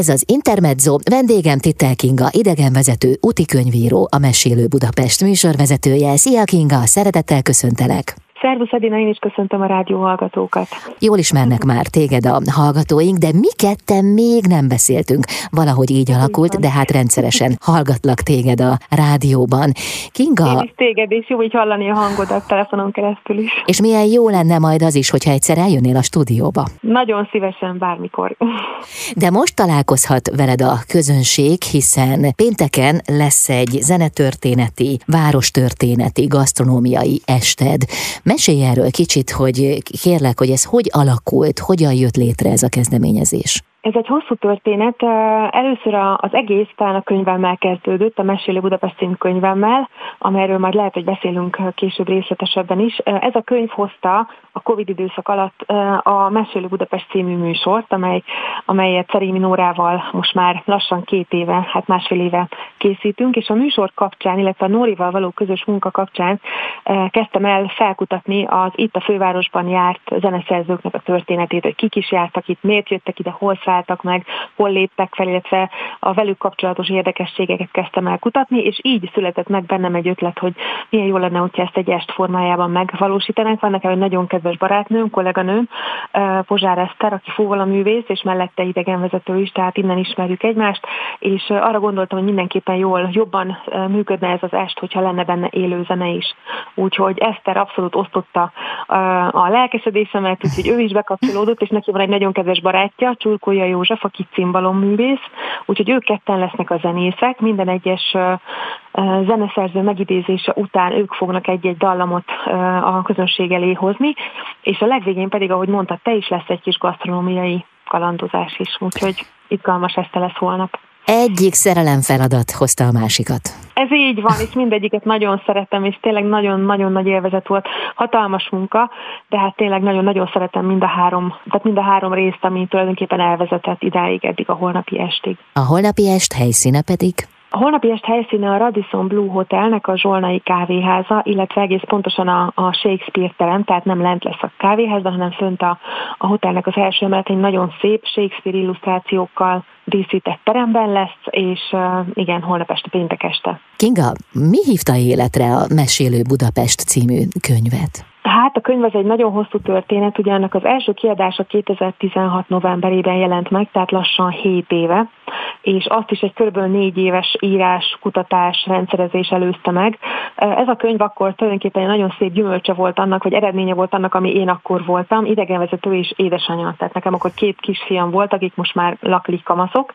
Ez az Intermezzo, vendégem Tittel Kinga, idegenvezető, könyvíró, a Mesélő Budapest műsorvezetője. Szia Kinga, szeretettel köszöntelek! Szervusz Edina, én is köszöntöm a rádió hallgatókat. Jól ismernek már téged a hallgatóink, de mi ketten még nem beszéltünk. Valahogy így alakult, de hát rendszeresen hallgatlak téged a rádióban. Kinga... Én is téged, és jó így hallani a hangodat telefonon keresztül is. És milyen jó lenne majd az is, hogyha egyszer eljönnél a stúdióba. Nagyon szívesen, bármikor. De most találkozhat veled a közönség, hiszen pénteken lesz egy zenetörténeti, várostörténeti, gasztronómiai ested Mesélj erről kicsit, hogy kérlek, hogy ez hogy alakult, hogyan jött létre ez a kezdeményezés. Ez egy hosszú történet. Először az egész talán a könyvemmel kezdődött, a Mesélő Budapest című könyvemmel, amelyről majd lehet, hogy beszélünk később részletesebben is. Ez a könyv hozta a Covid időszak alatt a Mesélő Budapest című műsort, amely, amelyet Szerémi Nórával most már lassan két éve, hát másfél éve készítünk, és a műsor kapcsán, illetve a Nórival való közös munka kapcsán kezdtem el felkutatni az itt a fővárosban járt zeneszerzőknek a történetét, hogy kik is jártak itt, miért jöttek ide, hol szálltak meg, hol léptek fel, illetve a velük kapcsolatos érdekességeket kezdtem el kutatni, és így született meg bennem egy ötlet, hogy milyen jó lenne, hogyha ezt egy est formájában megvalósítanánk. Van nekem egy nagyon kedves barátnőm, kolléganőm, Pozsár Eszter, aki művész, és mellette idegenvezető is, tehát innen ismerjük egymást, és arra gondoltam, hogy mindenképpen jól, jobban működne ez az est, hogyha lenne benne élő zene is. Úgyhogy Eszter abszolút osztotta a lelkesedésemet, úgyhogy ő is bekapcsolódott, és neki van egy nagyon kedves barátja, Csulkója Szia József, aki művész, úgyhogy ők ketten lesznek a zenészek, minden egyes zeneszerző megidézése után ők fognak egy-egy dallamot a közönség elé hozni, és a legvégén pedig, ahogy mondtad, te is lesz egy kis gasztronómiai kalandozás is, úgyhogy izgalmas este lesz holnap. Egyik szerelem feladat hozta a másikat. Ez így van, és mindegyiket nagyon szeretem, és tényleg nagyon-nagyon nagy élvezet volt. Hatalmas munka, de hát tényleg nagyon-nagyon szeretem mind a három, tehát mind a három részt, ami tulajdonképpen elvezetett idáig, eddig a holnapi estig. A holnapi est helyszíne pedig? A holnapi est helyszíne a Radisson Blue Hotelnek a Zsolnai kávéháza, illetve egész pontosan a, a Shakespeare terem, tehát nem lent lesz a kávéházban, hanem fönt a, a hotelnek az első emeletén nagyon szép Shakespeare illusztrációkkal díszített teremben lesz, és igen, holnap este, péntek este. Kinga, mi hívta életre a Mesélő Budapest című könyvet? Hát a könyv az egy nagyon hosszú történet, ugye annak az első kiadása 2016 novemberében jelent meg, tehát lassan 7 éve, és azt is egy kb. 4 éves írás, kutatás, rendszerezés előzte meg. Ez a könyv akkor tulajdonképpen egy nagyon szép gyümölcse volt annak, vagy eredménye volt annak, ami én akkor voltam, idegenvezető és édesanyja. Tehát nekem akkor két kisfiam volt, akik most már laklik kamaszok,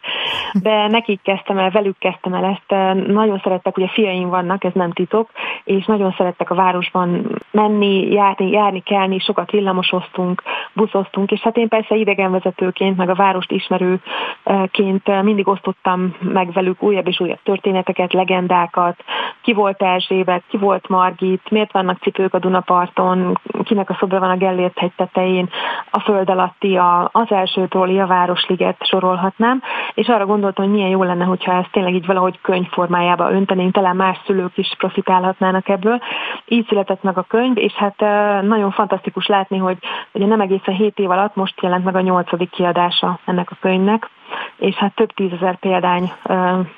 de nekik kezdtem el, velük kezdtem el ezt. Nagyon szerettek, ugye fiaim vannak, ez nem titok, és nagyon szerettek a városban menni, járni, járni, kelni, sokat villamosoztunk, buszoztunk, és hát én persze idegenvezetőként, meg a várost ismerőként mindig osztottam meg velük újabb és újabb történeteket, legendákat, ki volt Erzsébet, ki volt Margit, miért vannak cipők a Dunaparton, kinek a szobra van a Gellért hegy tetején, a föld alatti, a, az első tróli, a Városliget sorolhatnám, és arra gondoltam, hogy milyen jó lenne, hogyha ezt tényleg így valahogy könyv formájába öntenénk, talán más szülők is profitálhatnának ebből. Így született meg a könyv, és hát nagyon fantasztikus látni, hogy ugye nem egészen 7 év alatt most jelent meg a nyolcadik kiadása ennek a könyvnek, és hát több tízezer példány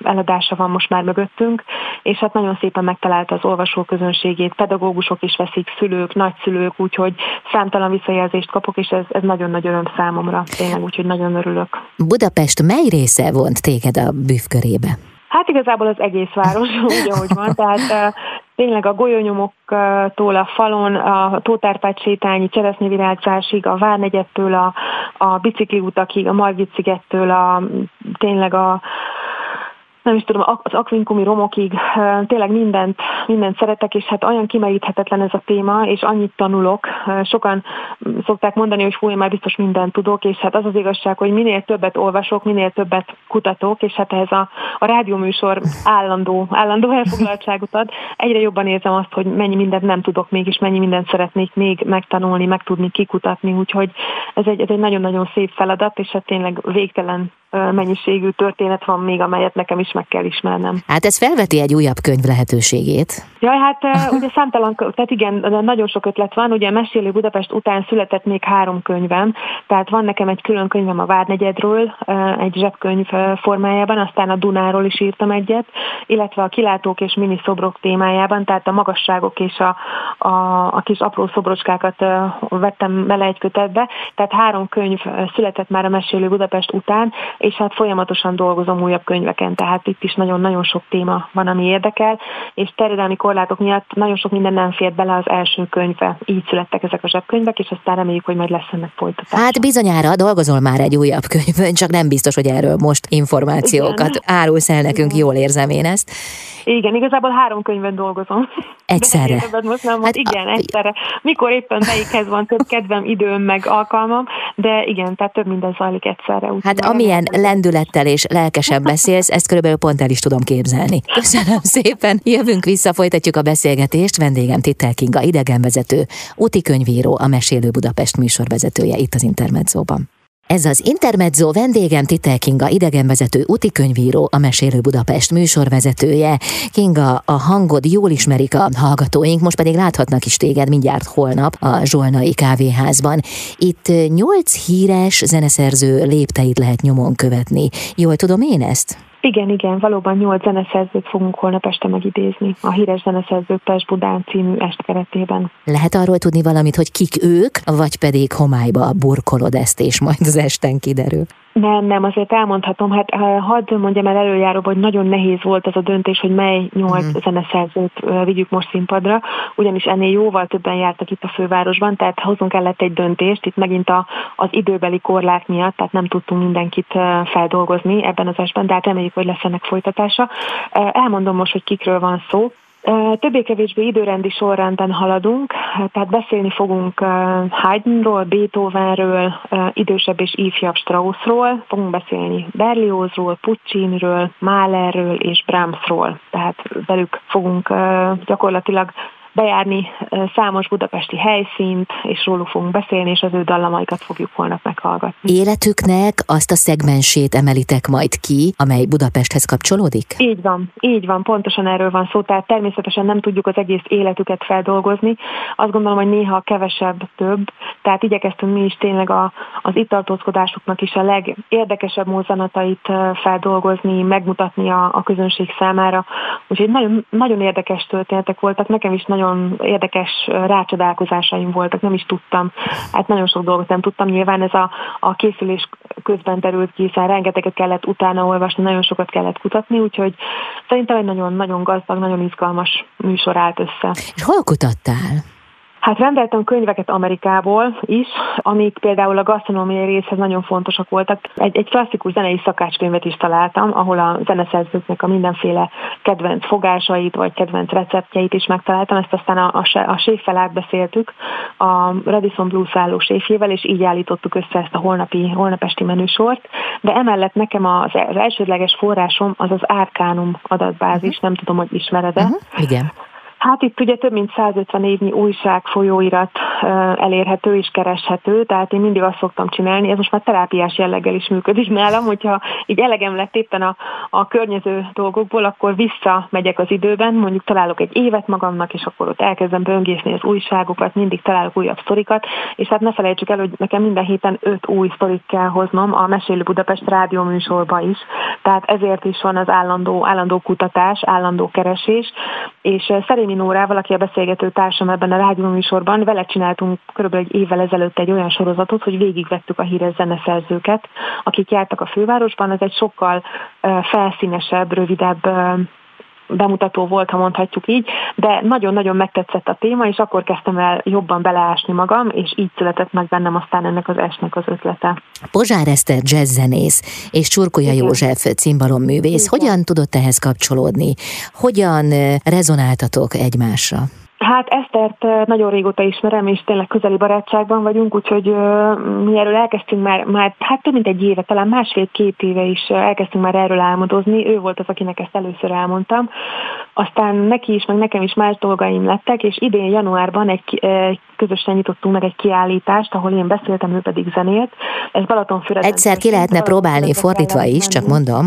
eladása van most már mögöttünk, és hát nagyon szépen megtalálta az olvasó közönségét, pedagógusok is veszik, szülők, nagyszülők, úgyhogy számtalan visszajelzést kapok, és ez, ez nagyon nagy öröm számomra, tényleg, úgyhogy nagyon örülök. Budapest mely része vont téged a bűvkörébe? Hát igazából az egész város, úgy ahogy van, tehát tényleg a golyónyomoktól a falon, a Tótárpát sétányi cseresznyevirágzásig, a Várnegyettől a, a bicikliutakig, a Margit szigettől a, tényleg a nem is tudom, az akvinkumi romokig tényleg mindent, mindent szeretek, és hát olyan kimeríthetetlen ez a téma, és annyit tanulok. Sokan szokták mondani, hogy hú, én már biztos mindent tudok, és hát az az igazság, hogy minél többet olvasok, minél többet kutatok, és hát ez a, a rádióműsor állandó, állandó elfoglaltságot ad. Egyre jobban érzem azt, hogy mennyi mindent nem tudok még, és mennyi mindent szeretnék még megtanulni, megtudni, kikutatni, úgyhogy ez egy, ez egy nagyon-nagyon szép feladat, és hát tényleg végtelen mennyiségű történet van még, amelyet nekem is meg kell ismernem. Hát ez felveti egy újabb könyv lehetőségét. Jaj, hát ugye számtalan, tehát igen, nagyon sok ötlet van. Ugye Mesélő Budapest után született még három könyvem, tehát van nekem egy külön könyvem a Várnegyedről, egy zsebkönyv formájában, aztán a Dunáról is írtam egyet, illetve a kilátók és mini szobrok témájában, tehát a magasságok és a, a, a kis apró szobrocskákat vettem bele egy kötetbe, tehát három könyv született már a Mesélő Budapest után, és hát folyamatosan dolgozom újabb könyveken, tehát itt is nagyon-nagyon sok téma van, ami érdekel, és terjedelmi korlátok miatt nagyon sok minden nem fért bele az első könyvbe. Így születtek ezek a zsebkönyvek, és aztán reméljük, hogy majd lesz ennek folytatás. Hát bizonyára dolgozol már egy újabb könyvön, csak nem biztos, hogy erről most információkat Igen. árulsz el nekünk, Igen. jól érzem én ezt. Igen, igazából három könyvben dolgozom. Egyszerre? most nem hát igen, a... egyszerre. Mikor éppen melyikhez van több kedvem, időm, meg alkalmam, de igen, tehát több minden zajlik egyszerre. Hát amilyen lendülettel és lelkesen beszélsz, ezt körülbelül pont el is tudom képzelni. Köszönöm szépen, jövünk vissza, folytatjuk a beszélgetést. Vendégem Titel Kinga, idegenvezető, úti könyvíró, a Mesélő Budapest műsorvezetője itt az Intermedzóban. Ez az Intermezzo vendégem Titel Kinga, idegenvezető úti könyvíró, a Mesélő Budapest műsorvezetője. Kinga, a hangod jól ismerik a hallgatóink, most pedig láthatnak is téged mindjárt holnap a Zsolnai kávéházban. Itt nyolc híres zeneszerző lépteit lehet nyomon követni. Jól tudom én ezt? Igen, igen, valóban nyolc zeneszerzőt fogunk holnap este megidézni a híres zeneszerzők Pest Budán című est keretében. Lehet arról tudni valamit, hogy kik ők, vagy pedig homályba burkolod ezt, és majd az esten kiderül? Nem, nem, azért elmondhatom, hát hadd mondjam el előjáróban, hogy nagyon nehéz volt az a döntés, hogy mely nyolc mm. zeneszerzőt vigyük most színpadra, ugyanis ennél jóval többen jártak itt a fővárosban, tehát hozunk kellett egy döntést, itt megint a, az időbeli korlát miatt, tehát nem tudtunk mindenkit feldolgozni ebben az esben, de hát reméljük, hogy lesz ennek folytatása. Elmondom most, hogy kikről van szó. Többé-kevésbé időrendi sorrendben haladunk, tehát beszélni fogunk Haydnról, Beethovenről, idősebb és ifjabb Straussról, fogunk beszélni Berliozról, Pucciniről, Mahlerről és Brahmsról, tehát velük fogunk gyakorlatilag bejárni számos budapesti helyszínt, és róluk fogunk beszélni, és az ő dallamaikat fogjuk holnap meghallgatni. Életüknek azt a szegmensét emelitek majd ki, amely Budapesthez kapcsolódik? Így van, így van, pontosan erről van szó, tehát természetesen nem tudjuk az egész életüket feldolgozni. Azt gondolom, hogy néha kevesebb több, tehát igyekeztünk mi is tényleg a, az itt tartózkodásuknak is a legérdekesebb mozzanatait feldolgozni, megmutatni a, a közönség számára. Úgyhogy nagyon, nagyon érdekes történetek voltak, nekem is nagyon nagyon érdekes rácsodálkozásaim voltak, nem is tudtam, hát nagyon sok dolgot nem tudtam, nyilván ez a, a készülés közben terült ki, hiszen rengeteget kellett utána olvasni, nagyon sokat kellett kutatni, úgyhogy szerintem egy nagyon-nagyon gazdag, nagyon izgalmas műsor állt össze. És hol kutattál? Hát rendeltem könyveket Amerikából is, amik például a gasztronómiai részhez nagyon fontosak voltak. Egy, egy klasszikus zenei szakácskönyvet is találtam, ahol a zeneszerzőknek a mindenféle kedvenc fogásait vagy kedvenc receptjeit is megtaláltam. Ezt aztán a, a, a séffel átbeszéltük a Radisson Blues álló séfjével, és így állítottuk össze ezt a holnapi, holnapesti menüsort. De emellett nekem az, az elsődleges forrásom az az Arcanum adatbázis, uh-huh. nem tudom, hogy ismered-e. Uh-huh. Igen. Hát itt ugye több mint 150 évnyi újság, folyóirat elérhető és kereshető, tehát én mindig azt szoktam csinálni, ez most már terápiás jelleggel is működik nálam, hogyha így elegem lett éppen a, a környező dolgokból, akkor visszamegyek az időben, mondjuk találok egy évet magamnak, és akkor ott elkezdem böngészni az újságokat, mindig találok újabb sztorikat, és hát ne felejtsük el, hogy nekem minden héten öt új sztorit kell hoznom a Mesélő Budapest rádió műsorba is, tehát ezért is van az állandó, állandó kutatás, állandó keresés, és szerint Rémi Nórával, aki a beszélgető társam ebben a rádióműsorban, vele csináltunk körülbelül egy évvel ezelőtt egy olyan sorozatot, hogy végigvettük a híres zeneszerzőket, akik jártak a fővárosban. Ez egy sokkal felszínesebb, rövidebb bemutató volt, ha mondhatjuk így, de nagyon-nagyon megtetszett a téma, és akkor kezdtem el jobban beleásni magam, és így született meg bennem aztán ennek az esnek az ötlete. Pozsár Eszter jazzzenész és Csurkolya Igen. József cimbalom-művész, hogyan tudott ehhez kapcsolódni? Hogyan rezonáltatok egymásra? Hát Esztert nagyon régóta ismerem, és tényleg közeli barátságban vagyunk, úgyhogy mi erről elkezdtünk már, már hát több mint egy éve, talán másfél-két éve is elkezdtünk már erről álmodozni. Ő volt az, akinek ezt először elmondtam. Aztán neki is, meg nekem is más dolgaim lettek, és idén januárban egy, közösen nyitottunk meg egy kiállítást, ahol én beszéltem, ő pedig zenélt. Ez Balatonfüreden. Egyszer ki lehetne próbálni, fordítva is, csak mondom.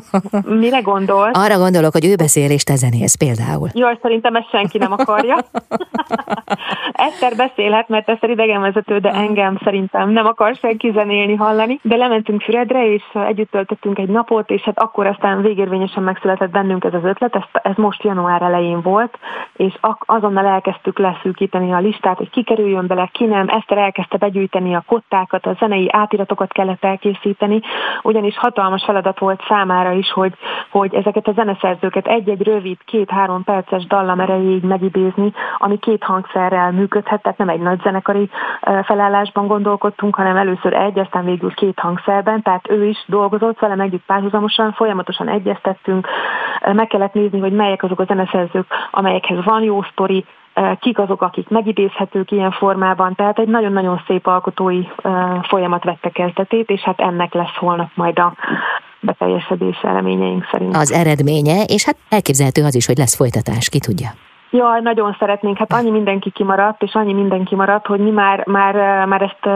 Mire gondol? Arra gondolok, hogy ő beszél és te zenélsz például. Jó, szerintem ezt senki nem akarja. Eszter beszélhet, mert Eszter idegenvezető, de engem szerintem nem akar senki zenélni, hallani. De lementünk Füredre, és együtt töltöttünk egy napot, és hát akkor aztán végérvényesen megszületett bennünk ez az ötlet, ez, ez most január elején volt, és azonnal elkezdtük leszűkíteni a listát, hogy ki kerüljön bele, ki nem. Eszter elkezdte begyűjteni a kottákat, a zenei átiratokat kellett elkészíteni, ugyanis hatalmas feladat volt számára is, hogy, hogy ezeket a zeneszerzőket egy-egy rövid, két-három perces dallam erejéig megidézni, ami két hangszerrel működhet, tehát nem egy nagy zenekari felállásban gondolkodtunk, hanem először egy, aztán végül két hangszerben, tehát ő is dolgozott velem együtt párhuzamosan, folyamatosan egyeztettünk, meg kellett nézni, hogy melyek azok a zeneszerzők, amelyekhez van jó sztori, kik azok, akik megidézhetők ilyen formában, tehát egy nagyon-nagyon szép alkotói folyamat vette kezdetét, és hát ennek lesz holnap majd a beteljesedése reményeink szerint. Az eredménye, és hát elképzelhető az is, hogy lesz folytatás, ki tudja. Jaj, nagyon szeretnénk. Hát annyi mindenki kimaradt, és annyi mindenki maradt, hogy mi már, már, már ezt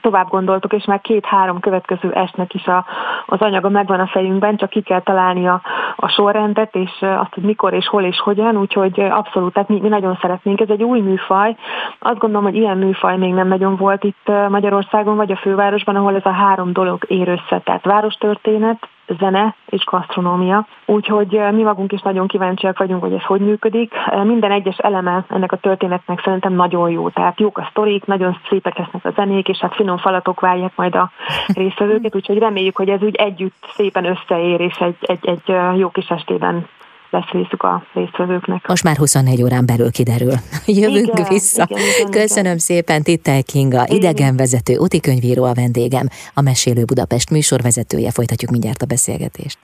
tovább gondoltuk, és már két-három következő estnek is a, az anyaga megvan a fejünkben, csak ki kell találni a, a sorrendet, és azt, hogy mikor és hol és hogyan, úgyhogy abszolút, tehát mi, mi nagyon szeretnénk. Ez egy új műfaj. Azt gondolom, hogy ilyen műfaj még nem nagyon volt itt Magyarországon, vagy a fővárosban, ahol ez a három dolog ér össze. Tehát várostörténet, zene és gasztronómia. Úgyhogy mi magunk is nagyon kíváncsiak vagyunk, hogy ez hogy működik. Minden egyes eleme ennek a történetnek szerintem nagyon jó. Tehát jók a sztorik, nagyon szépek lesznek a zenék, és hát finom falatok várják majd a résztvevőket, úgyhogy reméljük, hogy ez úgy együtt szépen összeér, és egy, egy, egy jó kis estében lesz részük a résztvevőknek. Most már 24 órán belül kiderül. Jövünk igen, vissza. Igen, igen, Köszönöm igen. szépen Tittel Kinga, idegenvezető, utikönyvíró a vendégem, a Mesélő Budapest műsorvezetője. Folytatjuk mindjárt a beszélgetést.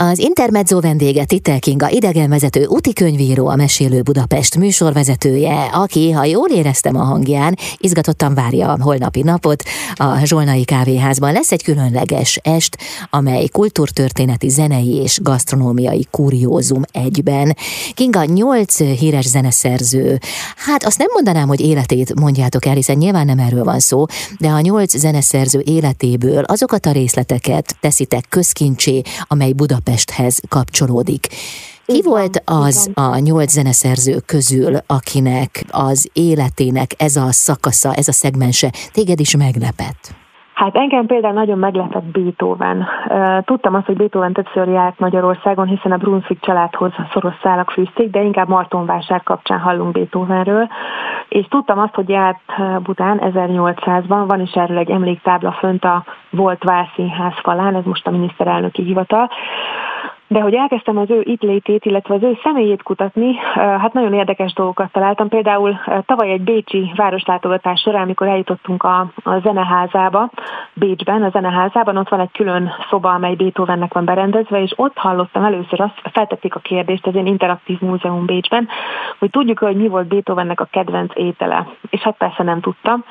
Az Intermezzo vendége Titel Kinga idegenvezető, könyvíró, a Mesélő Budapest műsorvezetője, aki, ha jól éreztem a hangján, izgatottan várja a holnapi napot. A Zsolnai Kávéházban lesz egy különleges est, amely kultúrtörténeti, zenei és gasztronómiai kuriózum egyben. Kinga nyolc híres zeneszerző. Hát azt nem mondanám, hogy életét mondjátok el, hiszen nyilván nem erről van szó, de a nyolc zeneszerző életéből azokat a részleteket teszitek közkincsé, amely Budapest Budapesthez kapcsolódik. Ki volt az a nyolc zeneszerző közül, akinek az életének ez a szakasza, ez a szegmense téged is meglepett? Hát engem például nagyon meglepett Beethoven. Tudtam azt, hogy Beethoven többször járt Magyarországon, hiszen a Brunswick családhoz szoros szálak fűzték, de inkább Martonvásár kapcsán hallunk Beethovenről. És tudtam azt, hogy járt Bután 1800-ban, van is erről egy emléktábla fönt a volt Válszínház falán, ez most a miniszterelnöki hivatal, de hogy elkezdtem az ő itt létét, illetve az ő személyét kutatni, hát nagyon érdekes dolgokat találtam. Például tavaly egy bécsi városlátogatás során, amikor eljutottunk a, a zeneházába, Bécsben, a zeneházában, ott van egy külön szoba, amely Beethovennek van berendezve, és ott hallottam először azt, feltették a kérdést az én interaktív múzeum Bécsben, hogy tudjuk hogy mi volt Beethovennek a kedvenc étele. És hát persze nem tudtam,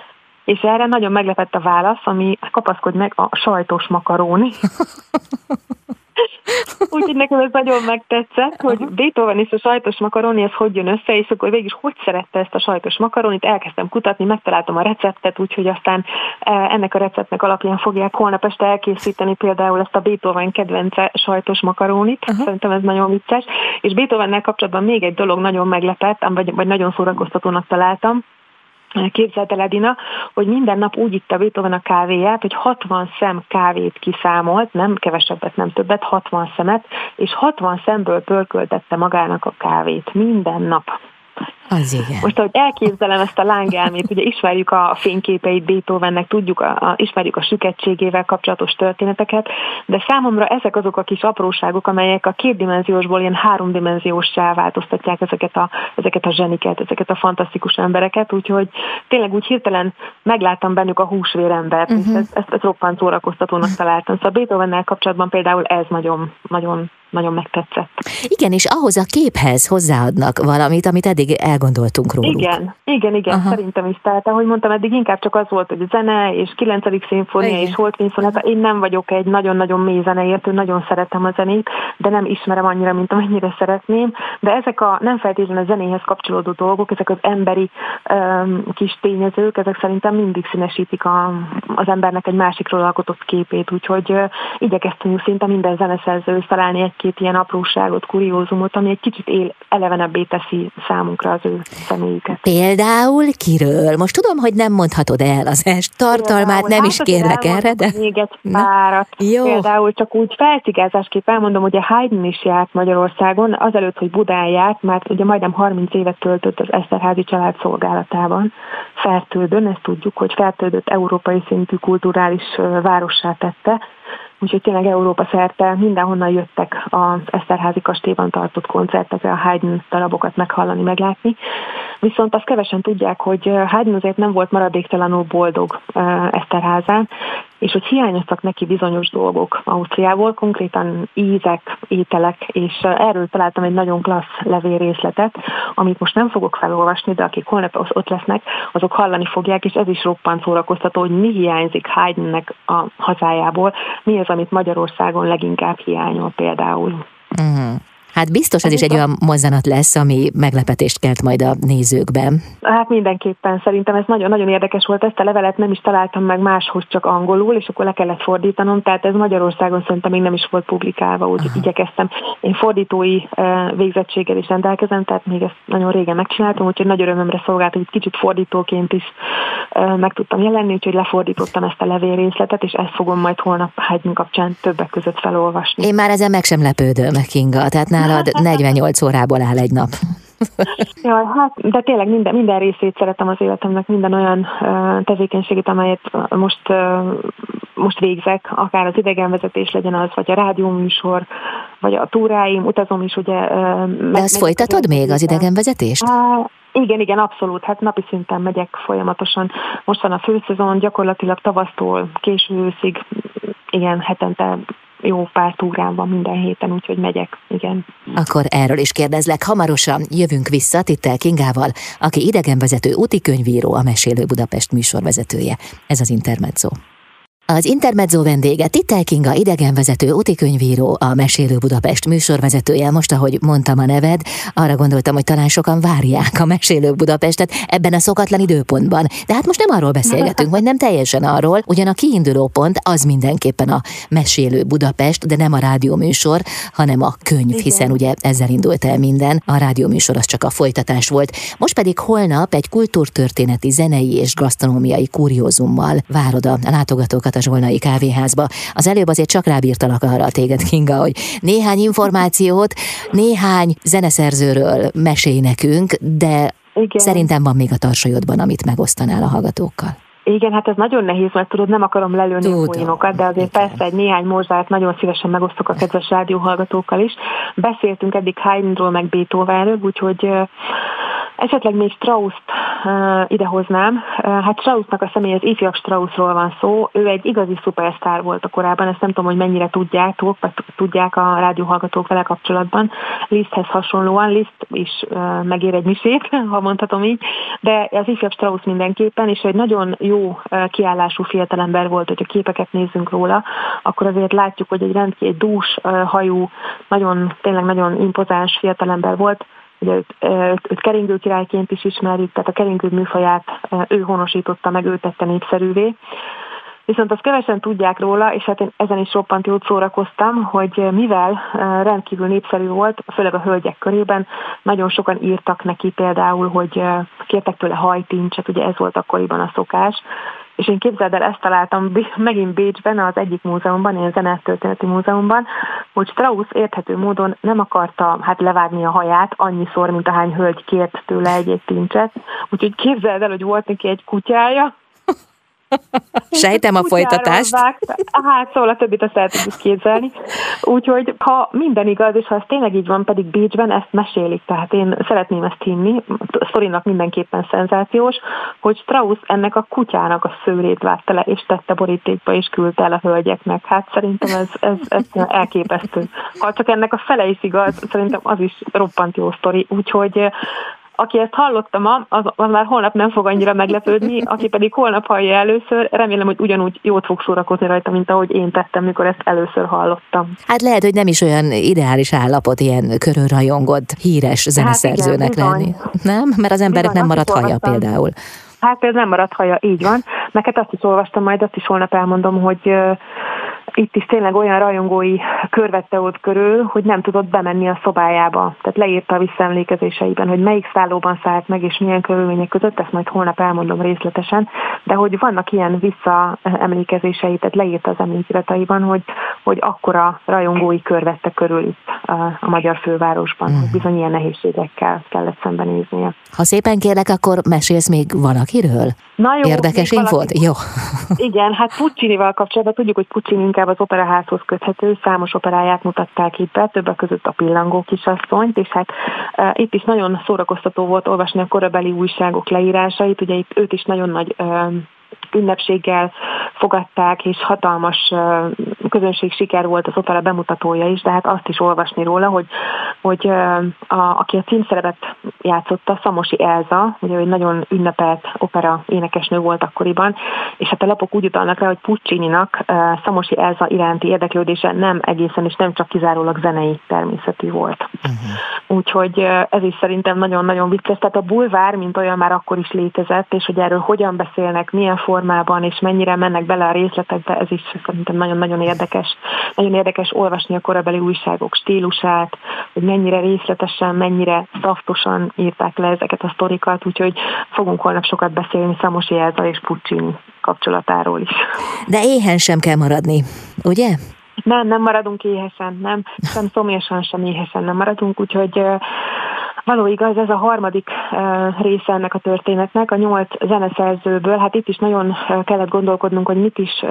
és erre nagyon meglepett a válasz, ami kapaszkodj meg a sajtos makaróni. Úgyhogy nekem ez nagyon megtetszett, hogy Beethoven és a sajtos makaroni, ez hogy jön össze, és akkor végig hogy szerette ezt a sajtos makaronit, elkezdtem kutatni, megtaláltam a receptet, úgyhogy aztán e, ennek a receptnek alapján fogják holnap este elkészíteni például ezt a Beethoven kedvence sajtos makaronit, uh-huh. szerintem ez nagyon vicces, és Beethovennel kapcsolatban még egy dolog nagyon meglepett, vagy, vagy nagyon szórakoztatónak találtam, Képzeld el, hogy minden nap úgy itta Beethoven a kávéját, hogy 60 szem kávét kiszámolt, nem kevesebbet, nem többet, 60 szemet, és 60 szemből pörköltette magának a kávét minden nap. Az igen. Most, ahogy elképzelem ezt a lángelmét, ugye ismerjük a fényképeit Beethovennek, tudjuk, a, a, ismerjük a süketségével kapcsolatos történeteket, de számomra ezek azok a kis apróságok, amelyek a kétdimenziósból ilyen háromdimenziósá változtatják ezeket a, ezeket a zseniket, ezeket a fantasztikus embereket, úgyhogy tényleg úgy hirtelen megláttam bennük a húsvérembert, uh-huh. és ezt, ezt, ezt roppant szórakoztatónak találtam. Szóval Beethovennel kapcsolatban például ez nagyon, nagyon nagyon megtetszett. Igen, és ahhoz a képhez hozzáadnak valamit, amit eddig elgondoltunk róluk. Igen, igen, igen, Aha. szerintem is. Tehát, ahogy mondtam, eddig inkább csak az volt, hogy zene és 9. szimfónia és Holt szimfónia. Én nem vagyok egy nagyon-nagyon mély zeneértő, nagyon szeretem a zenét, de nem ismerem annyira, mint amennyire szeretném. De ezek a nem feltétlenül a zenéhez kapcsolódó dolgok, ezek az emberi um, kis tényezők, ezek szerintem mindig színesítik a, az embernek egy másikról alkotott képét, úgyhogy uh, igyekeztünk szinte minden zeneszerző találni egy-két ilyen apróságot, kuriózumot, ami egy kicsit él, elevenebbé teszi számunkra az ő személyüket. Például kiről? Most tudom, hogy nem mondhatod el az est tartalmát, Például, nem hát is kérlek erre, de... Még egy párat. Jó. Például csak úgy felcigázásképp elmondom, hogy a Haydn is járt Magyarországon, azelőtt, hogy Budán járt, mert ugye majdnem 30 évet töltött az Eszterházi család szolgálatában. Fertődön, ezt tudjuk, hogy Fertődött európai szintű kulturális várossá tette, úgyhogy tényleg Európa szerte mindenhonnan jöttek az Eszterházi kastélyban tartott koncertekre a Haydn darabokat meghallani, meglátni. Viszont azt kevesen tudják, hogy Haydn azért nem volt maradéktalanul boldog Eszterházán, és hogy hiányoztak neki bizonyos dolgok Ausztriából, konkrétan ízek, ételek, és erről találtam egy nagyon klassz levélrészletet, amit most nem fogok felolvasni, de akik holnap ott lesznek, azok hallani fogják, és ez is roppant szórakoztató, hogy mi hiányzik Haydnnek a hazájából, mi az, amit Magyarországon leginkább hiányol például. Uh-huh. Hát biztos ez is egy olyan mozzanat lesz, ami meglepetést kelt majd a nézőkben. Hát mindenképpen szerintem ez nagyon-nagyon érdekes volt. Ezt a levelet nem is találtam meg máshoz, csak angolul, és akkor le kellett fordítanom, tehát ez Magyarországon szerintem még nem is volt publikálva, úgy Aha. igyekeztem. Én fordítói végzettséggel is rendelkezem, tehát még ezt nagyon régen megcsináltam, úgyhogy nagy örömömre szolgált, hogy kicsit fordítóként is meg tudtam jelenni, úgyhogy lefordítottam ezt a levélrészletet, és ezt fogom majd holnap Haydn kapcsán többek között felolvasni. Én már ezen meg sem lepődöm, Kinga, tehát nálad 48 órából áll egy nap. Jaj, hát, de tényleg minden, minden részét szeretem az életemnek, minden olyan uh, tevékenységét, amelyet most, uh, most végzek, akár az idegenvezetés legyen az, vagy a rádióműsor, vagy a túráim, utazom is, ugye. Uh, de ezt folytatod még, az idegenvezetést? Uh, igen, igen, abszolút. Hát napi szinten megyek folyamatosan. Most van a főszezon, gyakorlatilag tavasztól késő őszig, igen, hetente jó pár túrán van minden héten, úgyhogy megyek, igen. Akkor erről is kérdezlek. Hamarosan jövünk vissza Tittel Kingával, aki idegenvezető úti könyvíró, a Mesélő Budapest műsorvezetője. Ez az Intermezzo. Az Intermezzo vendége Titel Kinga idegenvezető utikönyvíró, a Mesélő Budapest műsorvezetője. Most, ahogy mondtam a neved, arra gondoltam, hogy talán sokan várják a Mesélő Budapestet ebben a szokatlan időpontban. De hát most nem arról beszélgetünk, vagy nem teljesen arról, ugyan a kiinduló pont az mindenképpen a Mesélő Budapest, de nem a rádióműsor, hanem a könyv, Igen. hiszen ugye ezzel indult el minden. A rádióműsor az csak a folytatás volt. Most pedig holnap egy kultúrtörténeti, zenei és gasztronómiai kuriózummal várod a látogatókat a Zsolnai kávéházba. Az előbb azért csak rábírtalak arra a téged, Kinga, hogy néhány információt, néhány zeneszerzőről mesélj nekünk, de Igen. szerintem van még a tarsajodban, amit megosztanál a hallgatókkal. Igen, hát ez nagyon nehéz, mert tudod, nem akarom lelőni Tudom. a poénokat, de azért Igen. persze egy néhány morzsát nagyon szívesen megosztok a kedves rádióhallgatókkal is. Beszéltünk eddig Haydnról, meg Beethovenről, úgyhogy Esetleg még Strauss-t uh, idehoznám. Hát Straussnak a személy az ifjabb Straussról van szó. Ő egy igazi szupersztár volt a korábban, ezt nem tudom, hogy mennyire tudjátok, vagy tudják a rádióhallgatók vele kapcsolatban. Liszthez hasonlóan, Liszt is uh, megér egy misét, ha mondhatom így, de az ifjabb Strauss mindenképpen, és egy nagyon jó uh, kiállású fiatalember volt, hogyha képeket nézzünk róla, akkor azért látjuk, hogy egy rendkívül dús hajú, nagyon, tényleg nagyon impozáns fiatalember volt, Ugye őt, őt, őt keringő királyként is ismerjük, tehát a keringő műfaját ő honosította meg, ő tette népszerűvé. Viszont azt kevesen tudják róla, és hát én ezen is roppant jót szórakoztam, hogy mivel rendkívül népszerű volt, főleg a hölgyek körében, nagyon sokan írtak neki például, hogy kértek tőle hajtincset, ugye ez volt akkoriban a szokás, és én képzeld el, ezt találtam megint Bécsben, az egyik múzeumban, ilyen zenetörténeti múzeumban, hogy Strauss érthető módon nem akarta hát levágni a haját annyiszor, mint ahány hölgy kért tőle egy-egy tincset. Úgyhogy képzeld el, hogy volt neki egy kutyája, Sejtem a folytatást. Hát szóval a többit azt el tudjuk képzelni. Úgyhogy ha minden igaz, és ha ez tényleg így van, pedig Bécsben ezt mesélik, tehát én szeretném ezt hinni, szorinak mindenképpen szenzációs, hogy Strauss ennek a kutyának a szőrét vágta le, és tette borítékba, és küldte el a hölgyeknek. Hát szerintem ez, ez, ez elképesztő. Ha csak ennek a fele is igaz, szerintem az is roppant jó sztori. Úgyhogy aki ezt hallotta ma, az, az már holnap nem fog annyira meglepődni, aki pedig holnap hallja először, remélem, hogy ugyanúgy jót fog szórakozni rajta, mint ahogy én tettem, mikor ezt először hallottam. Hát lehet, hogy nem is olyan ideális állapot ilyen körülrajongott, híres zeneszerzőnek hát igen, lenni. Nem? Mert az emberek nem marad haja például. Hát ez nem maradt haja, így van. Meg azt is olvastam, majd azt is holnap elmondom, hogy itt is tényleg olyan rajongói kör vette ott körül, hogy nem tudott bemenni a szobájába. Tehát leírta a visszaemlékezéseiben, hogy melyik szállóban szállt meg, és milyen körülmények között, ezt majd holnap elmondom részletesen, de hogy vannak ilyen visszaemlékezései, tehát leírta az emlékirataiban, hogy, hogy akkora rajongói kör vette körül itt a magyar fővárosban, hogy bizony ilyen nehézségekkel kellett szembenéznie. Ha szépen kérlek, akkor mesélsz még valakiről? Na jó, Érdekes infót? Jó. Igen, hát Puccinival kapcsolatban tudjuk, hogy Puccini inkább az operaházhoz köthető, számos operáját mutatták itt be, többek között a Pillangó kisasszonyt, és hát e, itt is nagyon szórakoztató volt olvasni a korabeli újságok leírásait, ugye itt őt is nagyon nagy e, ünnepséggel fogadták, és hatalmas közönség siker volt az opera bemutatója is, de hát azt is olvasni róla, hogy, hogy a, aki a címszerepet játszotta, Szamosi Elza, ugye egy nagyon ünnepelt opera énekesnő volt akkoriban, és hát a lapok úgy utalnak rá, hogy Puccini-nak Szamosi Elza iránti érdeklődése nem egészen és nem csak kizárólag zenei természetű volt. Uh-huh. Úgyhogy ez is szerintem nagyon-nagyon vicces. Tehát a bulvár, mint olyan már akkor is létezett, és hogy erről hogyan beszélnek, milyen formában, és mennyire mennek bele a részletekbe, ez is szerintem nagyon-nagyon érdekes. Nagyon érdekes olvasni a korabeli újságok stílusát, hogy mennyire részletesen, mennyire szaftosan írták le ezeket a sztorikat, úgyhogy fogunk holnap sokat beszélni Szamosi Elza és Puccini kapcsolatáról is. De éhen sem kell maradni, ugye? Nem, nem maradunk éhesen, nem, sem szomjasan, sem éhesen nem maradunk, úgyhogy Való igaz, ez a harmadik része ennek a történetnek, a nyolc zeneszerzőből, hát itt is nagyon kellett gondolkodnunk, hogy mit is,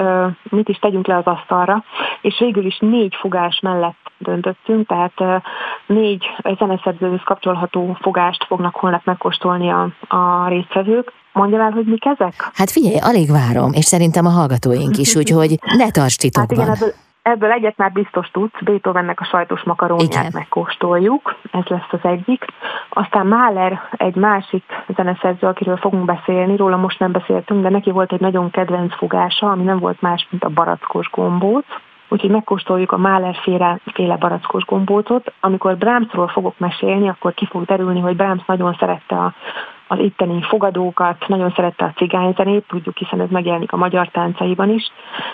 mit is tegyünk le az asztalra, és végül is négy fogás mellett döntöttünk, tehát négy zeneszerzőhöz kapcsolható fogást fognak holnap megkóstolni a, a résztvevők. Mondja el, hogy mik ezek? Hát figyelj, alig várom, és szerintem a hallgatóink is, úgyhogy ne tarts titokban. Hát igen, ebből, Ebből egyet már biztos tudsz, Beethovennek a sajtos makaronját megkóstoljuk, ez lesz az egyik. Aztán Mahler egy másik zeneszerző, akiről fogunk beszélni, róla most nem beszéltünk, de neki volt egy nagyon kedvenc fogása, ami nem volt más, mint a barackos gombóc. Úgyhogy megkóstoljuk a Mahler féle, féle barackos gombócot. Amikor Brahmsról fogok mesélni, akkor ki fog derülni, hogy Brahms nagyon szerette a az itteni fogadókat, nagyon szerette a cigányzenét, tudjuk, hiszen ez megjelenik a magyar táncaiban is,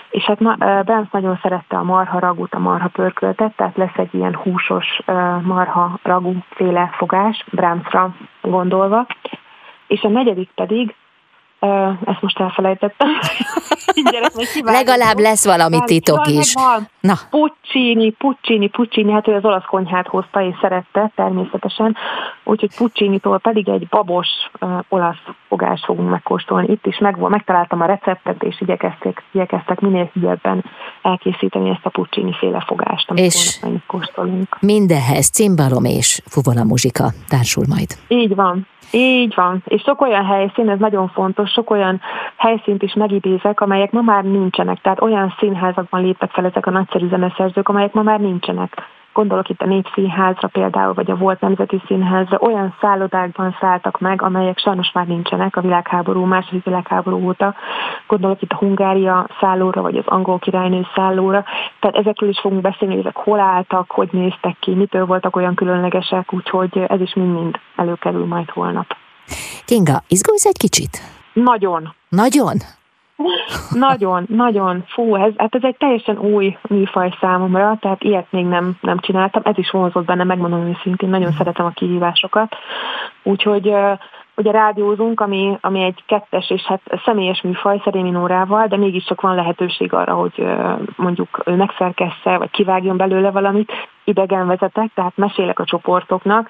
és hát Brahms nagyon szerette a marha ragut, a marha pörköltet, tehát lesz egy ilyen húsos marha ragú féle fogás, Brahmsra gondolva, és a negyedik pedig ezt most elfelejtettem. Legalább lesz valami titok is. Na. Puccini, Puccini, Puccini, hát ő az olasz konyhát hozta és szerette természetesen, úgyhogy Puccini-tól pedig egy babos uh, olasz fogást fogunk megkóstolni. Itt is meg, megtaláltam a receptet, és igyekeztek, igyekeztek minél hülyebben elkészíteni ezt a Puccini féle fogást, amit és kóstolunk. Mindehhez cimbalom és fuvola muzsika társul majd. Így van, így van, és sok olyan helyszín, ez nagyon fontos, sok olyan helyszínt is megidézek, amelyek ma már nincsenek, tehát olyan színházakban léptek fel ezek a nagyszerű zeneszerzők, amelyek ma már nincsenek. Gondolok itt a Népszínházra például, vagy a Volt Nemzeti Színházra, olyan szállodákban szálltak meg, amelyek sajnos már nincsenek a világháború, második világháború óta. Gondolok itt a Hungária szállóra, vagy az angol királynő szállóra. Tehát ezekről is fogunk beszélni, hogy ezek hol álltak, hogy néztek ki, mitől voltak olyan különlegesek, úgyhogy ez is mind-mind előkerül majd holnap. Kinga, izgulsz egy kicsit? Nagyon. Nagyon? Nagyon, nagyon. Fú, ez, hát ez egy teljesen új műfaj számomra, tehát ilyet még nem, nem csináltam. Ez is vonzott benne, megmondom őszintén, nagyon mm. szeretem a kihívásokat. Úgyhogy ugye rádiózunk, ami, ami egy kettes és hát személyes műfaj Szerémi Nórával, de mégiscsak van lehetőség arra, hogy mondjuk ő megszerkessze, vagy kivágjon belőle valamit. Idegen vezetek, tehát mesélek a csoportoknak,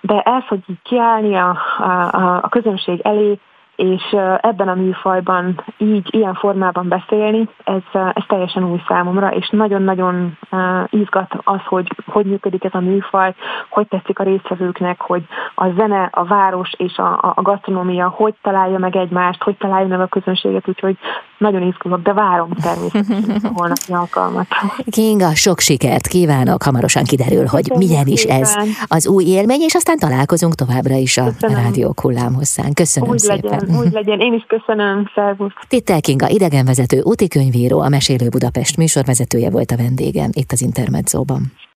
de ez, hogy így kiállni a, a, a közönség elé, és ebben a műfajban így, ilyen formában beszélni, ez, ez teljesen új számomra, és nagyon-nagyon izgat az, hogy hogy működik ez a műfaj, hogy tetszik a résztvevőknek, hogy a zene, a város és a, a gasztronómia hogy találja meg egymást, hogy találja meg a közönséget, úgyhogy nagyon izgulok, de várom természetesen a holnapi alkalmat. Kinga, sok sikert kívánok, hamarosan kiderül, hogy Köszönöm milyen is ez az új élmény, és aztán találkozunk továbbra is a Köszönöm. rádiók hullámhosszán. Köszönöm úgy szépen. Legyen, úgy legyen, én is köszönöm, szervusz. Tittel Kinga, idegenvezető, úti könyvíró, a Mesélő Budapest műsorvezetője volt a vendégem itt az Intermedzóban.